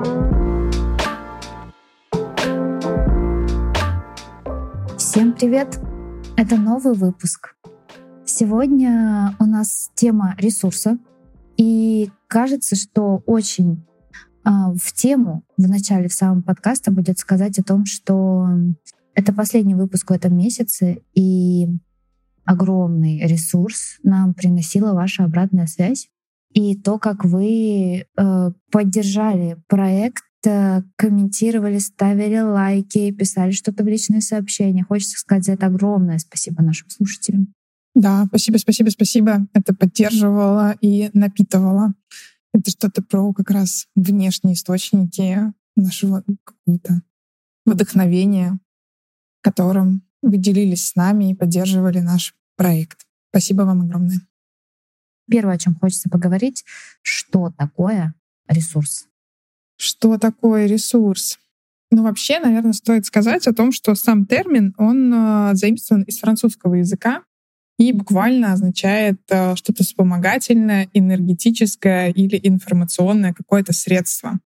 Всем привет! Это новый выпуск. Сегодня у нас тема ресурса. И кажется, что очень а, в тему в начале, в самом подкаста будет сказать о том, что это последний выпуск в этом месяце, и огромный ресурс нам приносила ваша обратная связь. И то, как вы э, поддержали проект, э, комментировали, ставили лайки, писали что-то в личные сообщения. Хочется сказать за это огромное спасибо нашим слушателям. Да, спасибо, спасибо, спасибо. Это поддерживало и напитывало. Это что-то про как раз внешние источники нашего какого-то вдохновения, которым вы делились с нами и поддерживали наш проект. Спасибо вам огромное. Первое, о чем хочется поговорить, что такое ресурс? Что такое ресурс? Ну, вообще, наверное, стоит сказать о том, что сам термин, он э, заимствован из французского языка, и буквально означает э, что-то вспомогательное, энергетическое или информационное какое-то средство.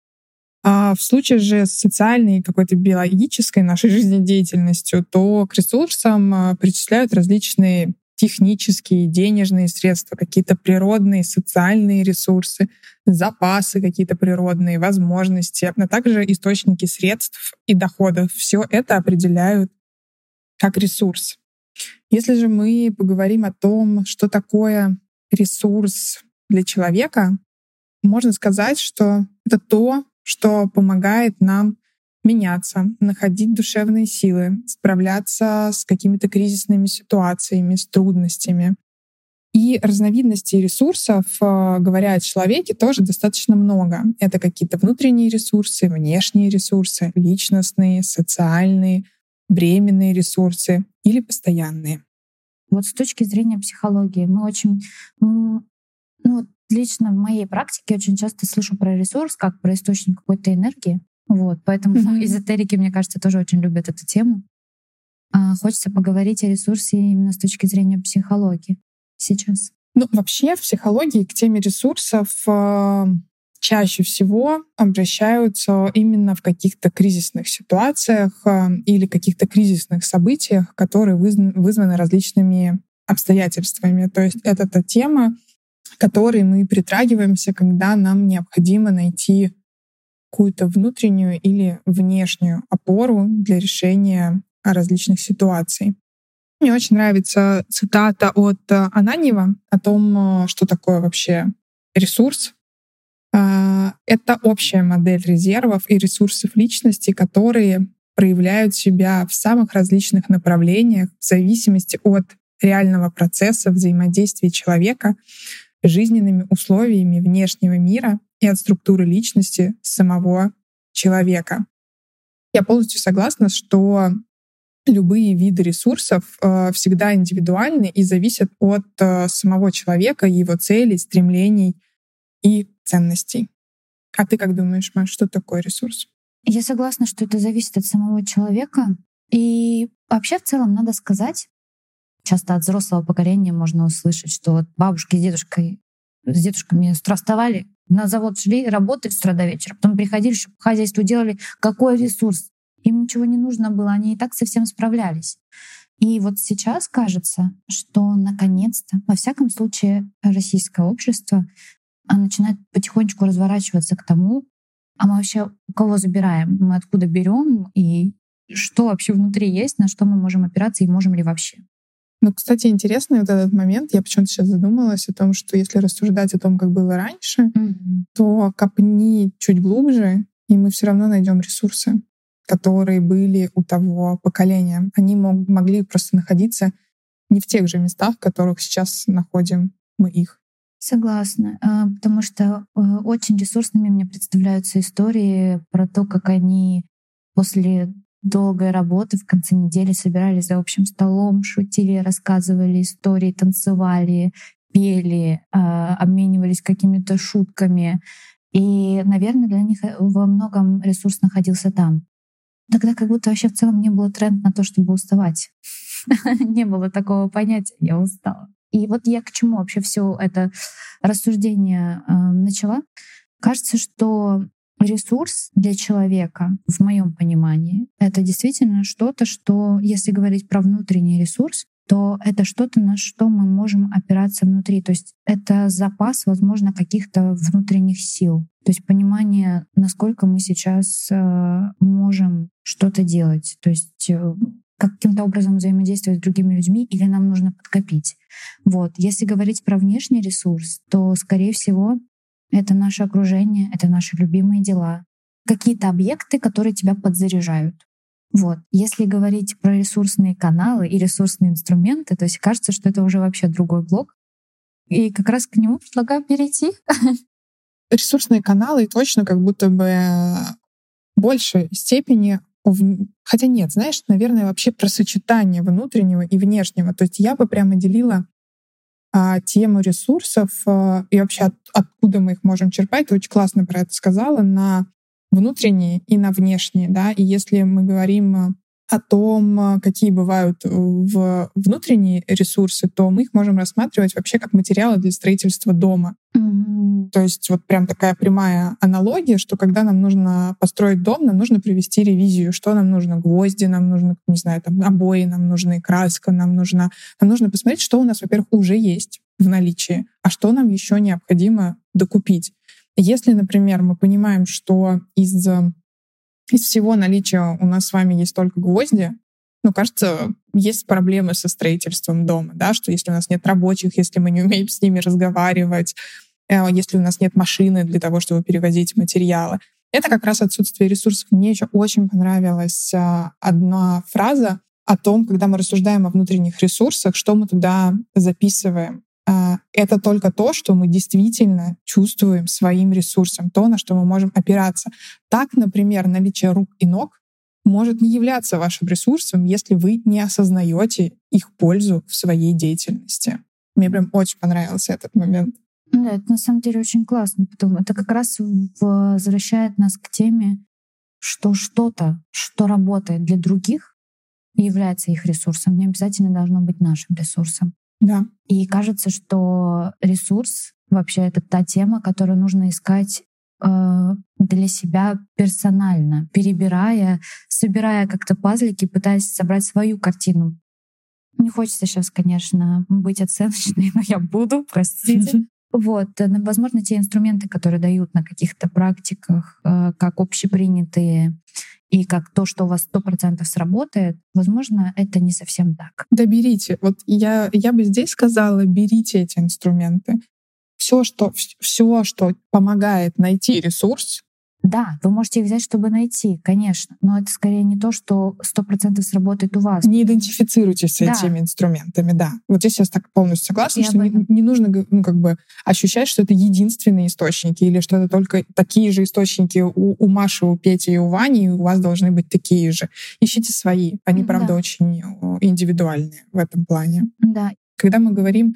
А в случае же с социальной какой-то биологической нашей жизнедеятельностью, то к ресурсам э, причисляют различные технические, денежные средства, какие-то природные, социальные ресурсы, запасы какие-то природные, возможности, а также источники средств и доходов. Все это определяют как ресурс. Если же мы поговорим о том, что такое ресурс для человека, можно сказать, что это то, что помогает нам меняться, находить душевные силы, справляться с какими-то кризисными ситуациями, с трудностями. И разновидностей ресурсов, э, говоря о человеке, тоже достаточно много. Это какие-то внутренние ресурсы, внешние ресурсы, личностные, социальные, временные ресурсы или постоянные. Вот с точки зрения психологии мы очень, ну, лично в моей практике очень часто слышу про ресурс как про источник какой-то энергии. Вот, поэтому mm-hmm. эзотерики, мне кажется, тоже очень любят эту тему. А хочется поговорить о ресурсе именно с точки зрения психологии сейчас. Ну, вообще в психологии к теме ресурсов э, чаще всего обращаются именно в каких-то кризисных ситуациях э, или каких-то кризисных событиях, которые вызваны различными обстоятельствами. То есть это та тема, к которой мы притрагиваемся, когда нам необходимо найти какую-то внутреннюю или внешнюю опору для решения различных ситуаций. Мне очень нравится цитата от Ананьева о том, что такое вообще ресурс, а, это общая модель резервов и ресурсов личности, которые проявляют себя в самых различных направлениях в зависимости от реального процесса взаимодействия человека жизненными условиями внешнего мира и от структуры личности самого человека. Я полностью согласна, что любые виды ресурсов э, всегда индивидуальны и зависят от э, самого человека, его целей, стремлений и ценностей. А ты как думаешь, Маш, что такое ресурс? Я согласна, что это зависит от самого человека. И вообще в целом надо сказать, часто от взрослого поколения можно услышать, что вот бабушки с дедушкой с дедушками страстовали, на завод шли, работали с утра до вечера, потом приходили, чтобы хозяйство делали. Какой ресурс? Им ничего не нужно было, они и так со всем справлялись. И вот сейчас кажется, что наконец-то, во всяком случае, российское общество а начинает потихонечку разворачиваться к тому, а мы вообще у кого забираем, мы откуда берем и что вообще внутри есть, на что мы можем опираться и можем ли вообще. Ну, кстати, интересный вот этот момент. Я почему-то сейчас задумалась о том, что если рассуждать о том, как было раньше, mm-hmm. то копни чуть глубже, и мы все равно найдем ресурсы, которые были у того поколения. Они мог, могли просто находиться не в тех же местах, в которых сейчас находим мы их. Согласна, а, потому что э, очень ресурсными мне представляются истории про то, как они после долгой работы в конце недели собирались за общим столом, шутили, рассказывали истории, танцевали, пели, а, обменивались какими-то шутками. И, наверное, для них э, во многом ресурс находился там. Тогда как будто вообще в целом не было тренд на то, чтобы уставать. Не было такого понятия «я устала». И вот я к чему вообще все это рассуждение э, начала. Кажется, что ресурс для человека, в моем понимании, это действительно что-то, что, если говорить про внутренний ресурс, то это что-то, на что мы можем опираться внутри. То есть это запас, возможно, каких-то внутренних сил. То есть понимание, насколько мы сейчас э, можем что-то делать. То есть э, каким-то образом взаимодействовать с другими людьми или нам нужно подкопить. Вот. Если говорить про внешний ресурс, то, скорее всего, это наше окружение, это наши любимые дела, какие-то объекты, которые тебя подзаряжают. Вот. Если говорить про ресурсные каналы и ресурсные инструменты, то есть кажется, что это уже вообще другой блок. И как раз к нему предлагаю перейти. Ресурсные каналы точно как будто бы в большей степени Хотя нет, знаешь, наверное, вообще про сочетание внутреннего и внешнего. То есть я бы прямо делила а, тему ресурсов а, и вообще от, откуда мы их можем черпать. Ты очень классно про это сказала, на внутренние и на внешние. Да? И если мы говорим а, о том, а, какие бывают в внутренние ресурсы, то мы их можем рассматривать вообще как материалы для строительства дома. Mm-hmm. То есть вот прям такая прямая аналогия, что когда нам нужно построить дом, нам нужно провести ревизию, что нам нужно, гвозди, нам нужно, не знаю, там обои, нам нужна краска, нам нужно, нам нужно посмотреть, что у нас, во-первых, уже есть в наличии, а что нам еще необходимо докупить. Если, например, мы понимаем, что из из всего наличия у нас с вами есть только гвозди, ну, кажется, есть проблемы со строительством дома, да, что если у нас нет рабочих, если мы не умеем с ними разговаривать, э, если у нас нет машины для того, чтобы перевозить материалы. Это как раз отсутствие ресурсов. Мне еще очень понравилась а, одна фраза о том, когда мы рассуждаем о внутренних ресурсах, что мы туда записываем. А, это только то, что мы действительно чувствуем своим ресурсом, то, на что мы можем опираться. Так, например, наличие рук и ног может не являться вашим ресурсом, если вы не осознаете их пользу в своей деятельности. Мне прям очень понравился этот момент. Да, это на самом деле очень классно, потому это как раз возвращает нас к теме, что что-то, что работает для других, является их ресурсом, не обязательно должно быть нашим ресурсом. Да. И кажется, что ресурс вообще это та тема, которую нужно искать э, для себя персонально, перебирая, собирая как-то пазлики, пытаясь собрать свою картину. Не хочется сейчас, конечно, быть оценочной, но я буду, простите. Вот, э, возможно, те инструменты, которые дают на каких-то практиках, э, как общепринятые и как то, что у вас сто процентов сработает, возможно, это не совсем так. Да берите. Вот я, я бы здесь сказала, берите эти инструменты. Все, что, все, что помогает найти ресурс, да, вы можете их взять, чтобы найти, конечно, но это скорее не то, что сто процентов сработает у вас. Не идентифицируйтесь с да. этими инструментами, да. Вот здесь я так полностью согласна, я что не, не нужно ну, как бы ощущать, что это единственные источники или что это только такие же источники у, у Маши, у Пети и у Вани, и у вас должны быть такие же. Ищите свои. Они, правда, да. очень индивидуальные в этом плане. Да. Когда мы говорим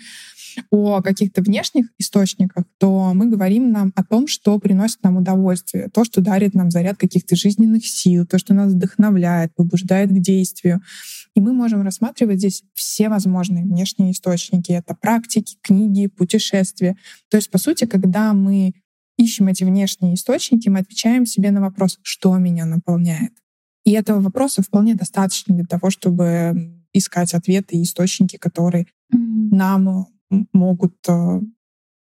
о каких-то внешних источниках, то мы говорим нам о том, что приносит нам удовольствие, то, что дарит нам заряд каких-то жизненных сил, то, что нас вдохновляет, побуждает к действию. И мы можем рассматривать здесь все возможные внешние источники. Это практики, книги, путешествия. То есть, по сути, когда мы ищем эти внешние источники, мы отвечаем себе на вопрос, что меня наполняет. И этого вопроса вполне достаточно для того, чтобы искать ответы и источники, которые mm-hmm. нам могут э,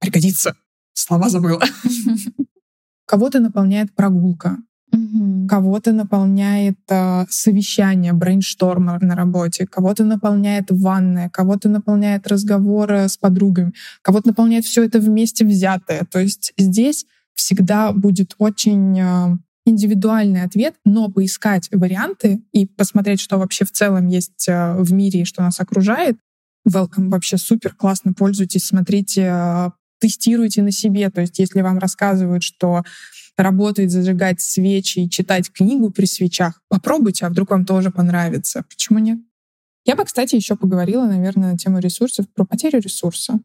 пригодиться. Слова забыла. Кого-то наполняет прогулка, кого-то наполняет э, совещание, брейншторм на работе, кого-то наполняет ванная, кого-то наполняет разговоры с подругами, кого-то наполняет все это вместе взятое. То есть здесь всегда будет очень э, индивидуальный ответ, но поискать варианты и посмотреть, что вообще в целом есть в мире и что нас окружает, Welcome вообще супер, классно, пользуйтесь, смотрите, а, тестируйте на себе. То есть если вам рассказывают, что работает зажигать свечи и читать книгу при свечах, попробуйте, а вдруг вам тоже понравится. Почему нет? Я бы, кстати, еще поговорила, наверное, на тему ресурсов, про потерю ресурса.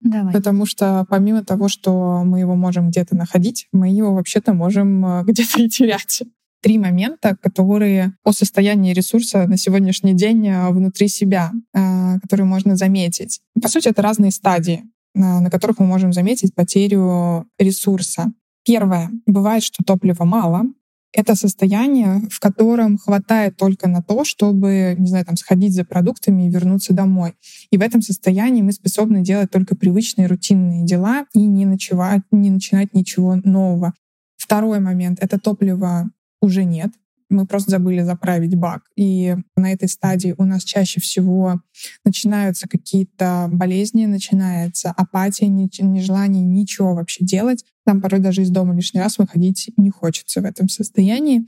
Давай. Потому что помимо того, что мы его можем где-то находить, мы его вообще-то можем а, где-то и терять три момента, которые по состоянию ресурса на сегодняшний день э, внутри себя, э, которые можно заметить. По сути, это разные стадии, э, на которых мы можем заметить потерю ресурса. Первое. Бывает, что топлива мало, это состояние, в котором хватает только на то, чтобы, не знаю, там, сходить за продуктами и вернуться домой. И в этом состоянии мы способны делать только привычные рутинные дела и не, ночевать, не начинать ничего нового. Второй момент — это топлива уже нет мы просто забыли заправить бак. И на этой стадии у нас чаще всего начинаются какие-то болезни, начинается апатия, нежелание ничего вообще делать. Нам порой даже из дома лишний раз выходить не хочется в этом состоянии.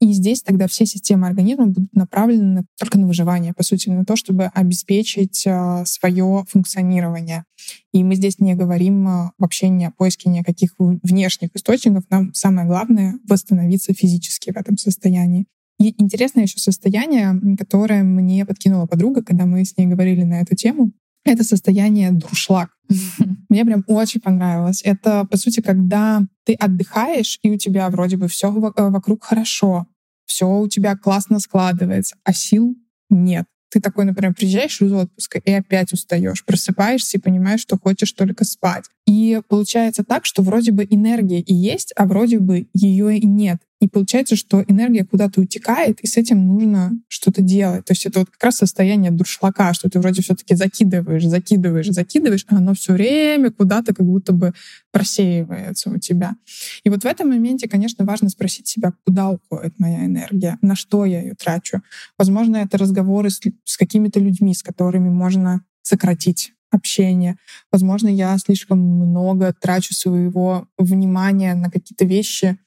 И здесь тогда все системы организма будут направлены только на выживание, по сути, на то, чтобы обеспечить э, свое функционирование. И мы здесь не говорим э, вообще ни о поиске никаких внешних источников. Нам самое главное — восстановиться физически в этом состоянии. И интересное еще состояние, которое мне подкинула подруга, когда мы с ней говорили на эту тему, это состояние дуршлаг. Мне прям очень понравилось. Это, по сути, когда ты отдыхаешь, и у тебя вроде бы все э, вокруг хорошо, все у тебя классно складывается, а сил нет. Ты такой, например, приезжаешь из отпуска и опять устаешь, просыпаешься и понимаешь, что хочешь только спать. И получается так, что вроде бы энергия и есть, а вроде бы ее и нет. И получается, что энергия куда-то утекает, и с этим нужно что-то делать. То есть это вот как раз состояние дуршлака, что ты вроде все-таки закидываешь, закидываешь, закидываешь, а оно все время куда-то как будто бы просеивается у тебя. И вот в этом моменте, конечно, важно спросить себя, куда уходит моя энергия, на что я ее трачу. Возможно, это разговоры с, с какими-то людьми, с которыми можно сократить общение. Возможно, я слишком много трачу своего внимания на какие-то вещи,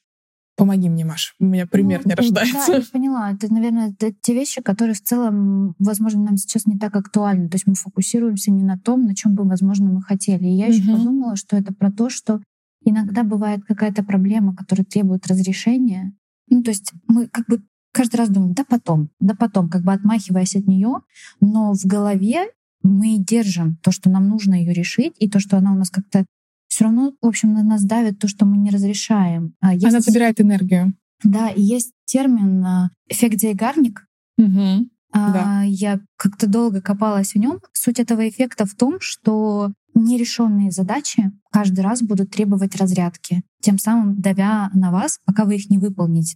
Помоги мне, Маш, у меня пример ну, не рождается. Да, я поняла. Это, наверное, это те вещи, которые в целом, возможно, нам сейчас не так актуальны. То есть мы фокусируемся не на том, на чем бы, возможно, мы хотели. И я угу. еще подумала, что это про то, что иногда бывает какая-то проблема, которая требует разрешения. Ну, то есть мы как бы каждый раз думаем, да потом, да потом, как бы отмахиваясь от нее, но в голове мы держим то, что нам нужно ее решить, и то, что она у нас как-то все равно, в общем, на нас давит то, что мы не разрешаем. А есть... Она забирает энергию. Да, и есть термин а, эффект Дейгарник. Угу. А, да. Я как-то долго копалась в нем. Суть этого эффекта в том, что нерешенные задачи каждый раз будут требовать разрядки, тем самым давя на вас, пока вы их не выполните.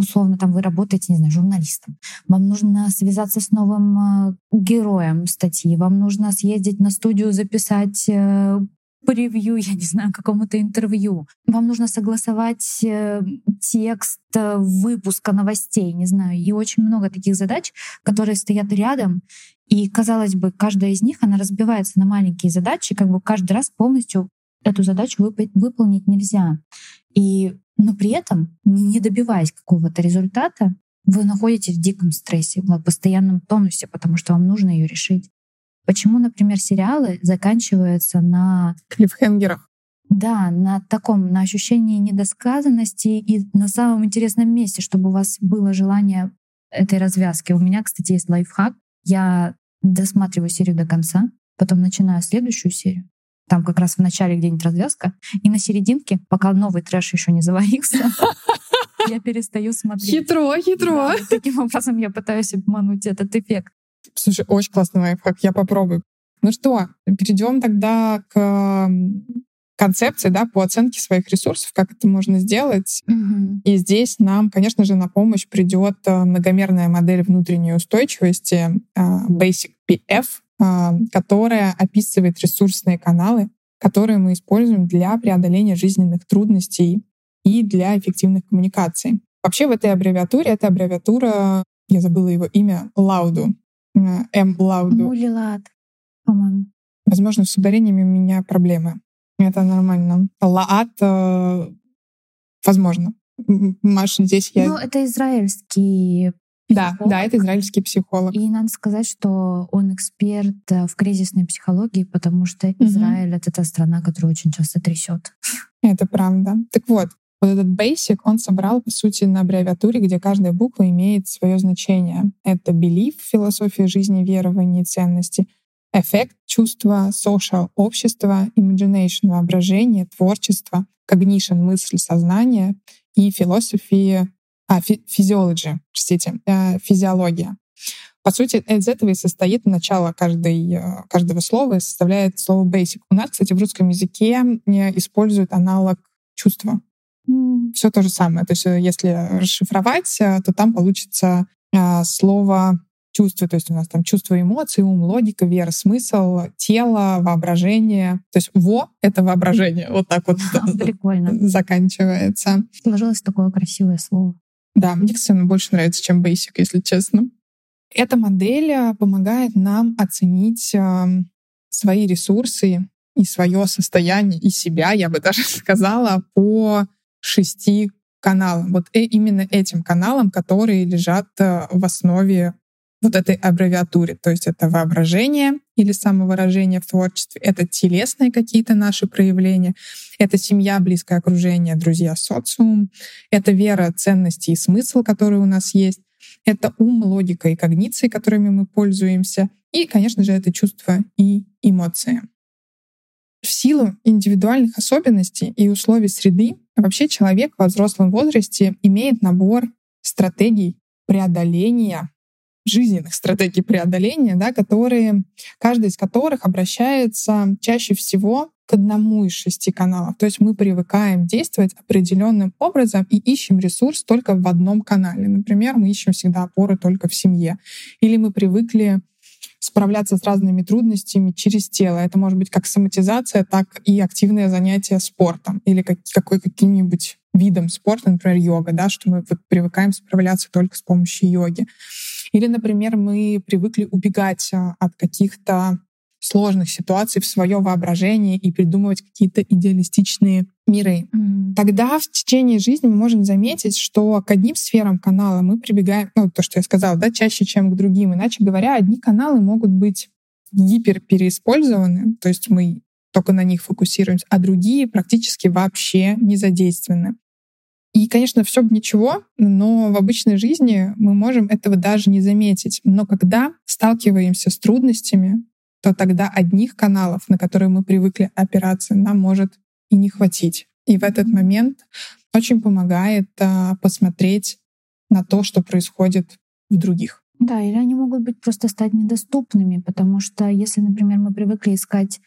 Условно, там вы работаете, не знаю, журналистом. Вам нужно связаться с новым э, героем статьи, вам нужно съездить на студию, записать э, превью, я не знаю, какому-то интервью. Вам нужно согласовать э, текст выпуска новостей, не знаю. И очень много таких задач, которые стоят рядом. И, казалось бы, каждая из них, она разбивается на маленькие задачи, как бы каждый раз полностью эту задачу вып- выполнить нельзя. И, но при этом, не добиваясь какого-то результата, вы находитесь в диком стрессе, в постоянном тонусе, потому что вам нужно ее решить. Почему, например, сериалы заканчиваются на... Клиффхенгерах. Да, на таком, на ощущении недосказанности и на самом интересном месте, чтобы у вас было желание этой развязки. У меня, кстати, есть лайфхак. Я досматриваю серию до конца, потом начинаю следующую серию. Там как раз в начале где-нибудь развязка. И на серединке, пока новый трэш еще не заварился, я перестаю смотреть. Хитро, хитро. Таким образом я пытаюсь обмануть этот эффект. Слушай, очень классный лайфхак, я попробую. Ну что, перейдем тогда к концепции, да, по оценке своих ресурсов, как это можно сделать. Mm-hmm. И здесь нам, конечно же, на помощь придет э, многомерная модель внутренней устойчивости э, Basic PF, которая описывает ресурсные каналы, которые мы используем для преодоления жизненных трудностей и для эффективных коммуникаций. Вообще в этой аббревиатуре, эта аббревиатура, я забыла его имя, Лауду. М. Лауду. Мулилат, по-моему. Возможно, с ударениями у меня проблемы. Это нормально. Лаат, э, возможно. Маша, здесь я... Ну, это израильский да, да, это израильский психолог. И надо сказать, что он эксперт э, в кризисной психологии, потому что Израиль это та страна, которая очень часто трясет. Это правда. Так вот, вот этот basic он собрал, по сути, на аббревиатуре, где каждая буква имеет свое значение. Это belief, философия жизни, верования и ценности, эффект, чувство, social, общество, imagination, воображение, творчество, cognition, мысль, сознание и философия, а, физиология, простите, э, физиология. По сути, из этого и состоит начало каждой, э, каждого слова, и составляет слово basic. У нас, кстати, в русском языке э, используют аналог чувства. Все то же самое. То есть если расшифровать, то там получится слово чувства, то есть у нас там чувство эмоций, ум, логика, вера, смысл, тело, воображение. То есть во — это воображение. Вот так вот Прикольно. заканчивается. Сложилось такое красивое слово. Да, мне, кстати, больше нравится, чем basic, если честно. Эта модель э, помогает нам оценить э, свои ресурсы и свое состояние, и себя, я бы даже сказала, по шести каналам. Вот э, именно этим каналам, которые лежат в основе вот этой аббревиатуре. То есть это воображение или самовыражение в творчестве, это телесные какие-то наши проявления, это семья, близкое окружение, друзья, социум, это вера, ценности и смысл, который у нас есть, это ум, логика и когниции, которыми мы пользуемся, и, конечно же, это чувства и эмоции. В силу индивидуальных особенностей и условий среды вообще человек во взрослом возрасте имеет набор стратегий преодоления жизненных стратегий преодоления, да, которые, каждая из которых обращается чаще всего к одному из шести каналов. То есть мы привыкаем действовать определенным образом и ищем ресурс только в одном канале. Например, мы ищем всегда опоры только в семье. Или мы привыкли справляться с разными трудностями через тело. Это может быть как соматизация, так и активное занятие спортом или как, какой, каким-нибудь видом спорта, например, йога, да, что мы вот привыкаем справляться только с помощью йоги. Или, например, мы привыкли убегать а, от каких-то сложных ситуаций в свое воображение и придумывать какие-то идеалистичные миры. Mm. Тогда в течение жизни мы можем заметить, что к одним сферам канала мы прибегаем, ну, то, что я сказала, да, чаще, чем к другим. Иначе говоря, одни каналы могут быть гиперпереиспользованы, то есть мы только на них фокусируемся, а другие практически вообще не задействованы. И, конечно, все бы ничего, но в обычной жизни мы можем этого даже не заметить. Но когда сталкиваемся с трудностями, то тогда одних каналов, на которые мы привыкли опираться, нам может и не хватить. И в этот момент очень помогает а, посмотреть на то, что происходит в других. Да, или они могут быть просто стать недоступными, потому что если, например, мы привыкли искать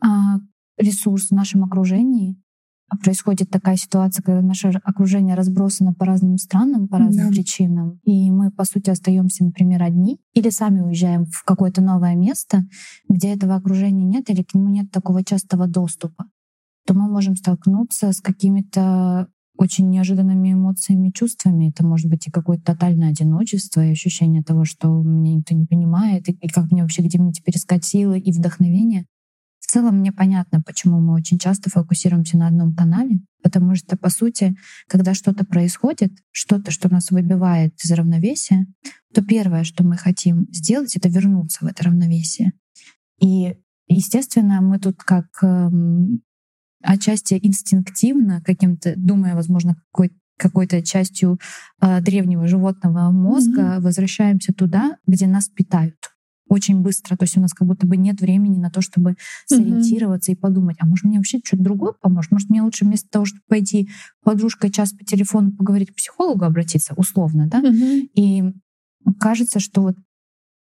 а, ресурс в нашем окружении, происходит такая ситуация, когда наше окружение разбросано по разным странам, по разным да. причинам, и мы, по сути, остаемся, например, одни, или сами уезжаем в какое-то новое место, где этого окружения нет, или к нему нет такого частого доступа, то мы можем столкнуться с какими-то очень неожиданными эмоциями, чувствами. Это может быть и какое-то тотальное одиночество, и ощущение того, что меня никто не понимает, и, и как мне вообще, где мне теперь искать силы и вдохновение. В целом мне понятно, почему мы очень часто фокусируемся на одном канале, потому что, по сути, когда что-то происходит, что-то, что нас выбивает из равновесия, то первое, что мы хотим сделать, это вернуться в это равновесие. И, естественно, мы тут как эм, отчасти инстинктивно, каким-то, думая, возможно, какой какой-то частью э, древнего животного мозга, mm-hmm. возвращаемся туда, где нас питают очень быстро. То есть у нас как будто бы нет времени на то, чтобы сориентироваться mm-hmm. и подумать, а может мне вообще что-то другое поможет? Может мне лучше вместо того, чтобы пойти подружкой час по телефону поговорить к психологу, обратиться условно, да? Mm-hmm. И кажется, что вот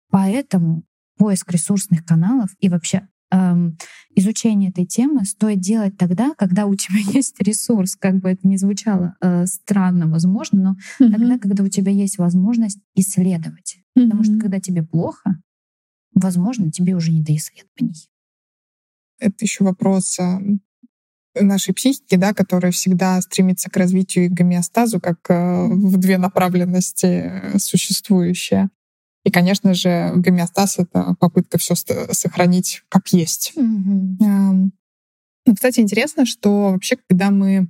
поэтому поиск ресурсных каналов и вообще эм, изучение этой темы стоит делать тогда, когда у тебя есть ресурс, как бы это ни звучало э, странно, возможно, но mm-hmm. тогда, когда у тебя есть возможность исследовать. Mm-hmm. Потому что когда тебе плохо, возможно, тебе уже не до исследований. Это еще вопрос нашей психики, да, которая всегда стремится к развитию и гомеостазу, как э, в две направленности э, существующие. И, конечно же, гомеостаз — это попытка все сохранить как есть. Mm-hmm. Ну, кстати, интересно, что вообще, когда мы...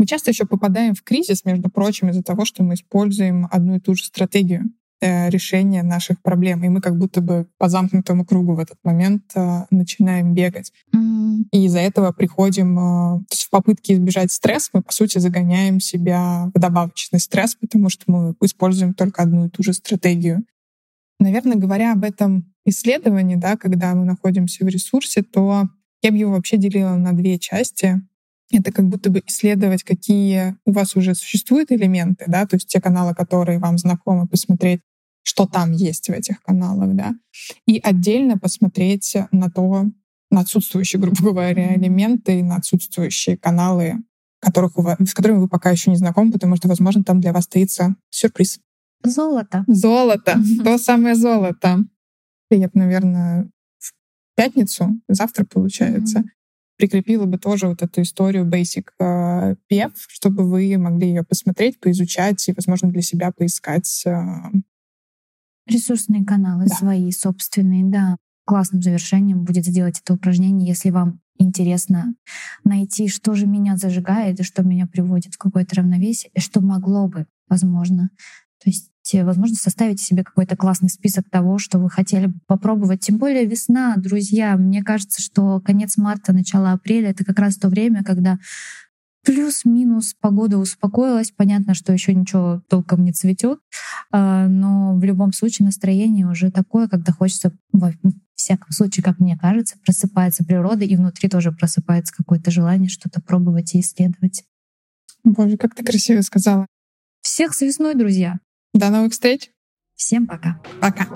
Мы часто еще попадаем в кризис, между прочим, из-за того, что мы используем одну и ту же стратегию. Э, решения наших проблем. И мы как будто бы по замкнутому кругу в этот момент э, начинаем бегать. Mm-hmm. И из-за этого приходим... Э, то есть в попытке избежать стресс мы, по сути, загоняем себя в добавочный стресс, потому что мы используем только одну и ту же стратегию. Наверное, говоря об этом исследовании, да, когда мы находимся в ресурсе, то я бы его вообще делила на две части. Это как будто бы исследовать, какие у вас уже существуют элементы, да, то есть те каналы, которые вам знакомы, посмотреть, что там есть в этих каналах, да, и отдельно посмотреть на то, на отсутствующие, грубо говоря, элементы, на отсутствующие каналы которых вас, с которыми вы пока еще не знакомы, потому что, возможно, там для вас стоится сюрприз. Золото. Золото. То самое золото. Я бы, наверное, в пятницу, завтра получается, прикрепила бы тоже вот эту историю Basic э, PF, чтобы вы могли ее посмотреть, поизучать и, возможно, для себя поискать. Э, Ресурсные каналы да. свои, собственные, да. Классным завершением будет сделать это упражнение, если вам интересно найти, что же меня зажигает и что меня приводит в какое-то равновесие, и что могло бы, возможно. То есть, э, возможно, составить себе какой-то классный список того, что вы хотели бы попробовать. Тем более весна, друзья. Мне кажется, что конец марта, начало апреля — это как раз то время, когда плюс-минус погода успокоилась. Понятно, что еще ничего толком не цветет, а, но в любом случае настроение уже такое, когда хочется, во всяком случае, как мне кажется, просыпается природа, и внутри тоже просыпается какое-то желание что-то пробовать и исследовать. Боже, как ты красиво сказала. Всех с весной, друзья! До новых встреч! Всем пока! Пока!